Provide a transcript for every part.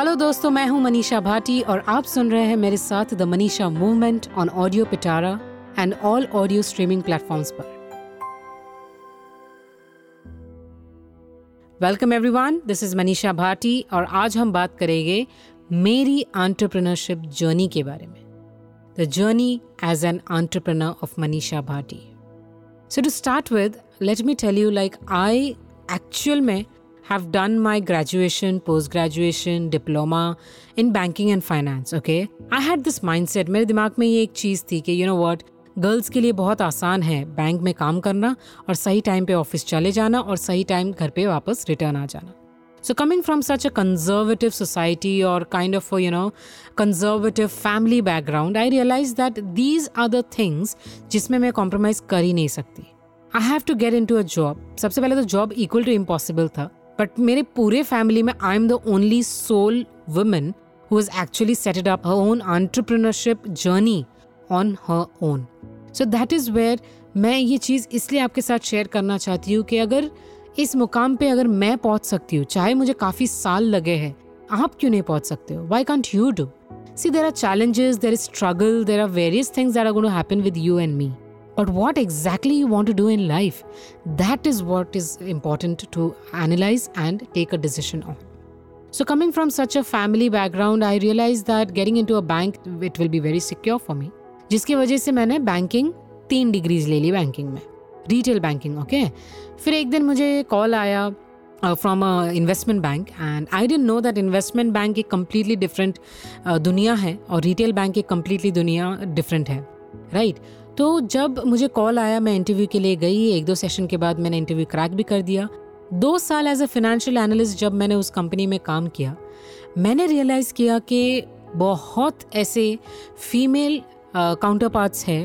Hello दोस्तों, मैं हूँ मनीषा भाटी और आप सुन रहे हैं मेरे साथ the Manisha movement on audio Pitara and all audio streaming platforms पर। Welcome everyone this is Manisha Bhati और आज हम बात करेंगे मेरी एंटरप्रेन्योरशिप जर्नी के बारे में। The journey as an entrepreneur of Manisha Bhati so to start with let me tell you like I actual में have done my graduation, post graduation, diploma in banking and finance. Okay, I had this mindset. मेरे दिमाग में ये एक चीज़ थी कि you know what, girls के लिए बहुत आसान है बैंक में काम करना और सही टाइम पे ऑफ़िस चले जाना और सही टाइम घर पे वापस रिटर्न आ जाना So, coming from such a conservative society or kind of a, you know, conservative family background, I realized that these are the things जिसमें मैं compromise कर ही नहीं सकती I have to get in to a job सबसे पहले तो job equal to impossible था बट मेरे पूरे फैमिली में I am the only sole woman who is actually setted up her own entrepreneurship journey on her own so that is where मैं ये चीज़ इसलिए आपके साथ शेयर करना चाहती हूँ कि अगर इस मुकाम पे अगर मैं पहुँच सकती हूँ, चाहे मुझे काफ़ी साल लगे हैं, आप क्यों नहीं पहुँच सकते हो? Why can't you do see there are challenges there is struggle there are various things are to happen with you and me but what exactly you want to do in life that is what is important to analyze and take a decision on so coming from such a family background i realized that getting into a bank it will be very secure for me जिसकी वजह से मैंने banking तीन degrees ले ली banking में retail banking okay फिर एक दिन मुझे कॉल आया from investment bank and I didn't know that investment bank एक कम्प्लीटली डिफरेंट दुनिया है और रिटेल बैंक एक कम्प्लीटली दुनिया डिफरेंट है राइट right? तो जब मुझे कॉल आया, मैं इंटरव्यू के लिए गई, एक दो सेशन के बाद मैंने इंटरव्यू क्रैक भी कर दिया। दो साल एज अ फाइनेंशियल एनालिस्ट जब मैंने उस कंपनी में काम किया, मैंने रियलाइज़ किया कि बहुत ऐसे फीमेल काउंटर पार्ट्स है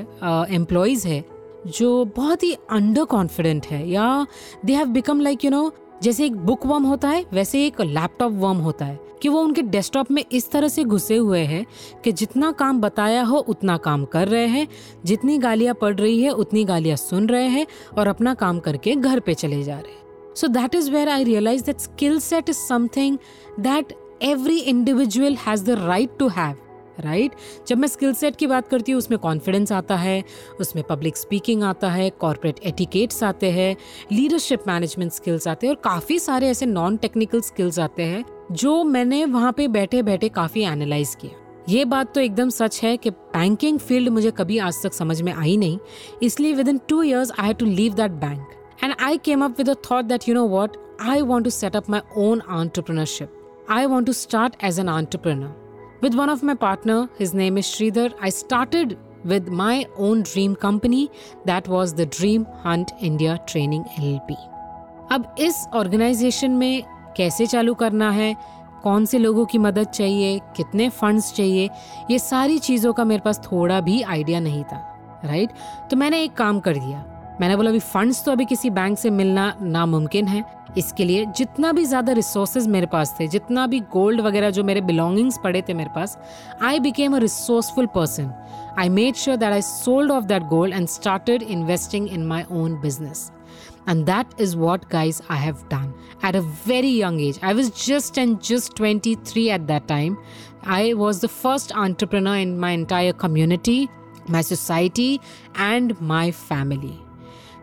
एम्प्लॉयज़ है, जो बहुत ही अंडर कॉन्फिडेंट है, या they have become like you know जैसे एक बुक वर्म होता है, वैसे एक लैपटॉप वर्म होता है, कि वो उनके डेस्कटॉप में इस तरह से घुसे हुए हैं कि जितना काम बताया हो, उतना काम कर रहे हैं, जितनी गालियाँ पड़ रही है, उतनी गालियाँ सुन रहे हैं और अपना काम करके घर पे चले जा रहे हैं। So that is where I realise that skill set is something that every individual has the right to have right? right? जब मैं स्किल सेट की बात करती हूँ, उसमें कॉन्फिडेंस आता है, उसमें पब्लिक स्पीकिंग आता है कॉर्पोरेट एटिकेट्स आते हैं लीडरशिप मैनेजमेंट स्किल्स आते हैं और काफ़ी सारे ऐसे नॉन टेक्निकल स्किल्स आते हैं, जो मैंने वहाँ पे बैठे बैठे काफ़ी एनालाइज किया। ये बात तो एकदम सच है कि बैंकिंग फ़ील्ड मुझे कभी आज तक समझ में आई नहीं, इसलिए within two years I have to leave that bank and I came up with thought that you know what I want to set up my own entrepreneurship I want to start as an entrepreneur With one of my partner, his name is Sridhar, I started with my own dream company that was the Dream Hunt India Training LLP. अब इस organisation में कैसे चालू करना है कौन से लोगों की मदद चाहिए कितने फंड्स चाहिए ये सारी चीज़ों का मेरे पास थोड़ा भी आइडिया नहीं था राइट तो मैंने एक काम कर दिया मैंने बोला अभी फंड्स तो अभी किसी बैंक से मिलना नामुमकिन है इसके लिए जितना भी ज़्यादा रिसोर्सेज मेरे पास थे जितना भी गोल्ड वगैरह जो मेरे बिलोंगिंग्स पड़े थे मेरे पास I became a resourceful person I made sure that I sold off that gold and started investing in my own business And that is what, guys, I have done at a very young age. I was just and just 23 at that time. I was the first entrepreneur in my entire community, my society, and my family.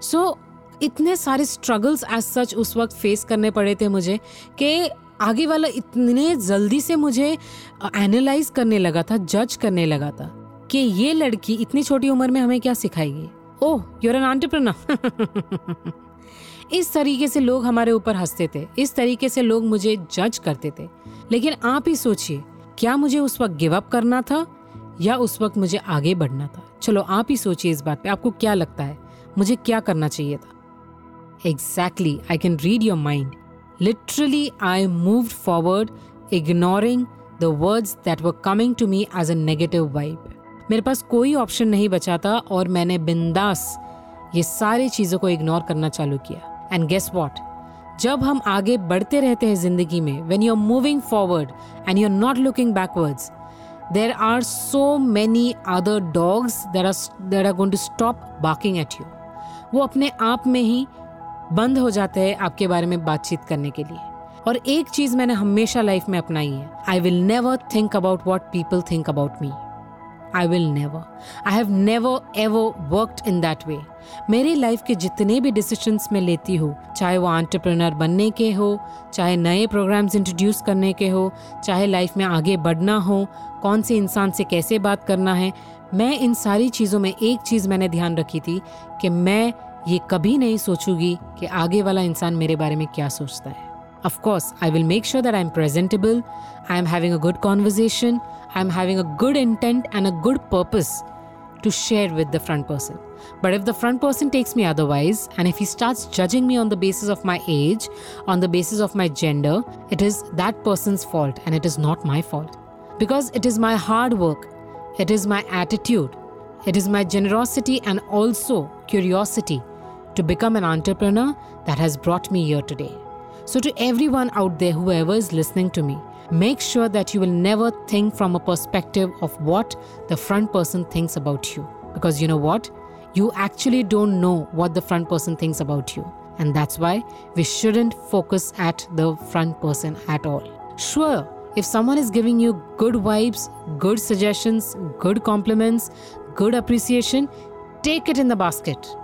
So, इतने सारे struggles as such उस वक्त face करने पड़े थे मुझे कि आगे वाला इतने जल्दी से मुझे एनालाइज करने लगा था जज करने लगा था कि ये लड़की इतनी छोटी उम्र में हमें क्या सिखाएगी। ओह यूर एन एंटरप्रेन्योर इस तरीके से लोग हमारे ऊपर हँसते थे इस तरीके से लोग मुझे जज करते थे। लेकिन आप ही सोचिए क्या मुझे उस वक्त गिव अप करना था या उस वक्त मुझे आगे बढ़ना था? चलो आप ही सोचिए इस बात पे आपको क्या लगता है? मुझे क्या करना चाहिए था? Exactly I can read your mind literally I move forward ignoring the words that were coming to me as a negative vibe मेरे पास कोई ऑप्शन नहीं बचा था और मैंने बिंदास ये सारी चीज़ों को इग्नोर करना चालू किया। एंड गेस वॉट जब हम आगे बढ़ते रहते हैं ज़िंदगी में when you are moving forward and you are not looking backwards there are so many other dogs there are there are going to stop barking at you वो अपने आप में ही बंद हो जाते हैं आपके बारे में बातचीत करने के लिए। और एक चीज़ मैंने हमेशा लाइफ में अपनाई है। I will never think about what people think about me I will never I have never ever worked in that way मेरी लाइफ के जितने भी डिसीशंस मैं लेती हूँ, चाहे वो आंट्रप्रनर बनने के हो, चाहे नए प्रोग्राम्स इंट्रोड्यूस करने के हो, चाहे लाइफ में आगे बढ़ना हो, कौन से इंसान से कैसे बात करना है मैं इन सारी चीज़ों में एक चीज़ मैंने ध्यान रखी थी कि मैं ये कभी नहीं सोचूँगी कि आगे वाला इंसान मेरे बारे में क्या सोचता है Of course, I will make sure that I'm presentable, I am having a good conversation, I am having a good intent and a good purpose to share with the front person. But if the front person takes me otherwise, and if he starts judging me on the basis of my age, on the basis of my gender, it is that person's fault and it is not my fault. Because it is my hard work, it is my attitude, it is my generosity and also curiosity to become an entrepreneur that has brought me here today. So, to everyone out there, whoever is listening to me, make sure that you will never think from a perspective of what the front person thinks about you. Because you know what? You actually don't know what the front person thinks about you. And that's why we shouldn't focus at the front person at all. Sure, if someone is giving you good vibes, good suggestions, good compliments, good appreciation, take it in the basket.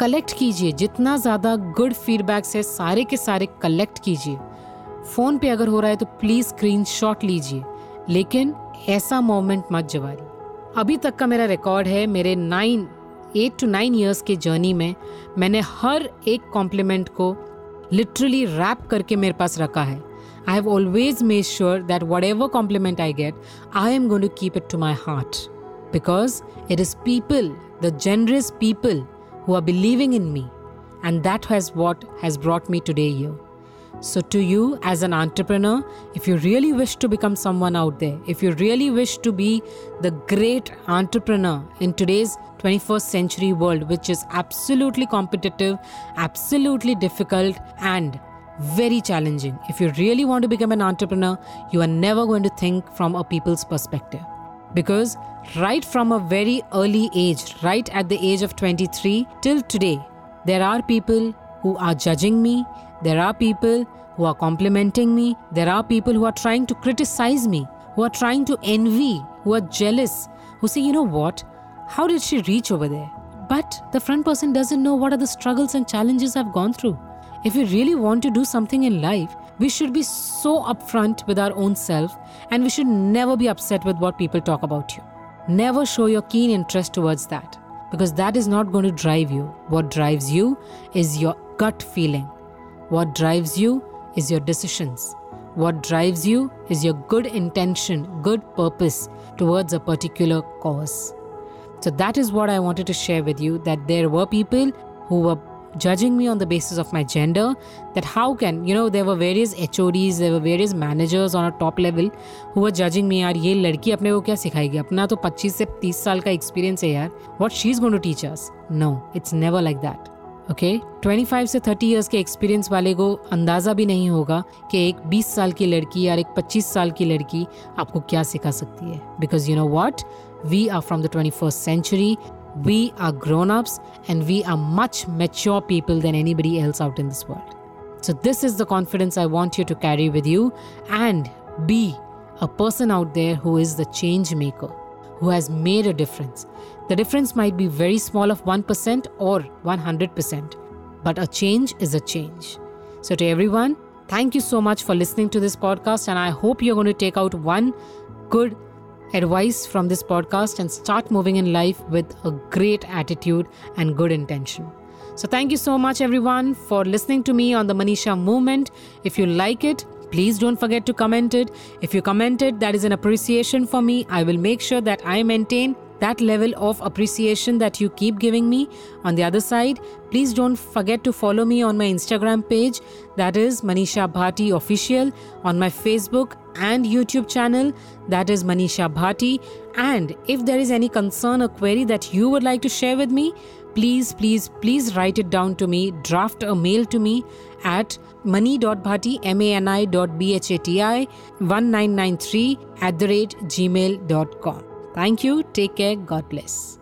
Collect कीजिए जितना ज़्यादा good feedbacks है सारे के सारे collect कीजिए। Phone पे अगर हो रहा है तो प्लीज़ स्क्रीन शॉट लीजिए। लेकिन ऐसा मोमेंट मत जवारी। अभी तक का मेरा रिकॉर्ड है मेरे nine eight to nine years के जर्नी में मैंने हर एक कॉम्प्लीमेंट को लिटरली रैप करके मेरे पास रखा है। I have always made sure that whatever compliment I get, I am going to keep it to my heart because it is people, the generous people, who are believing in me. And that has what has brought me today here. So, to you as an entrepreneur, if you really wish to become someone out there, if you really wish to be the great entrepreneur in today's 21st century world, which is absolutely competitive, absolutely difficult, and very challenging. If you really want to become an entrepreneur, you are never going to think from a people's perspective. Because right from a very early age, right at the age of 23 till today, there are people who are judging me, there are people who are complimenting me, there are people who are trying to criticize me, who are trying to envy, who are jealous, who say, you know what, how did she reach over there? But the front person doesn't know what are the struggles and challenges I've gone through. If we really want to do something in life, we should be so upfront with our own self and we should never be upset with what people talk about you. Never show your keen interest towards that because that is not going to drive you. What drives you is your gut feeling. What drives you is your decisions. What drives you is your good intention, good purpose towards a particular cause. So that is what I wanted to share with you that there were people who were judging me on the basis of my gender that how can you know there were various HODs there were various managers on a top level who were judging me यार ये लड़की अपने को क्या सिखाएगी अपना तो 25 से 30 साल का एक्सपीरियंस है यार what she is going to teach us no it's never like that okay okay? 25 से 30 इयर्स के एक्सपीरियंस वाले को अंदाज़ा भी नहीं होगा कि एक 20 साल की लड़की या एक 25 साल की लड़की आपको क्या सिखा सकती है because you know what we are from the twenty first century we are grown ups and we are much mature people than anybody else out in this world. So, this is the confidence I want you to carry with you and be a person out there who is the change maker, who has made a difference. The difference might be very small of 1% or 100%, but a change is a change. So, to everyone, thank you so much for listening to this podcast, and I hope you're going to take out one good advice from this podcast and start moving in life with a great attitude and good intention. So, thank you so much, everyone, for listening to me on the Manisha movement. If you like it, please don't forget to comment it. If you comment it, that is an appreciation for me. I will make sure that I maintain that level of appreciation that you keep giving me. On the other side, please don't forget to follow me on my Instagram page, that is Manisha Bhati Official, on my Facebook and YouTube channel, that is Manisha Bhati. And if there is any concern or query that you would like to share with me, please, please, please write it down to me. Draft a mail to me at mani.bhati, M-A-N-I.bhati, 1993 at the rate gmail.com. Thank you. Take care. God bless.